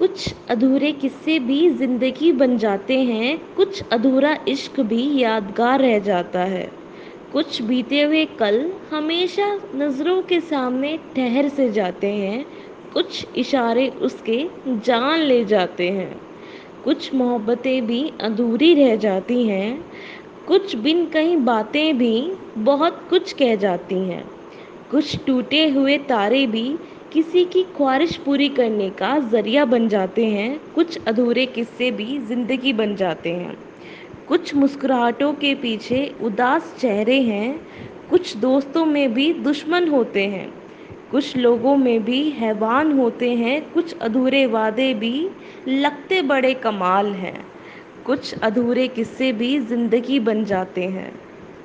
कुछ अधूरे किस्से भी ज़िंदगी बन जाते हैं, कुछ अधूरा इश्क भी यादगार रह जाता है। कुछ बीते हुए कल हमेशा नज़रों के सामने ठहर से जाते हैं, कुछ इशारे उसके जान ले जाते हैं। कुछ मोहब्बतें भी अधूरी रह जाती हैं, कुछ बिन कहीं बातें भी बहुत कुछ कह जाती हैं। कुछ टूटे हुए तारे भी किसी की ख्वाहिश पूरी करने का ज़रिया बन जाते हैं, कुछ अधूरे किस्से भी ज़िंदगी बन जाते हैं। कुछ मुस्कुराहटों के पीछे उदास चेहरे हैं, कुछ दोस्तों में भी दुश्मन होते हैं, कुछ लोगों में भी हैवान होते हैं, कुछ अधूरे वादे भी लगते बड़े कमाल हैं, कुछ अधूरे किस्से भी ज़िंदगी बन जाते हैं।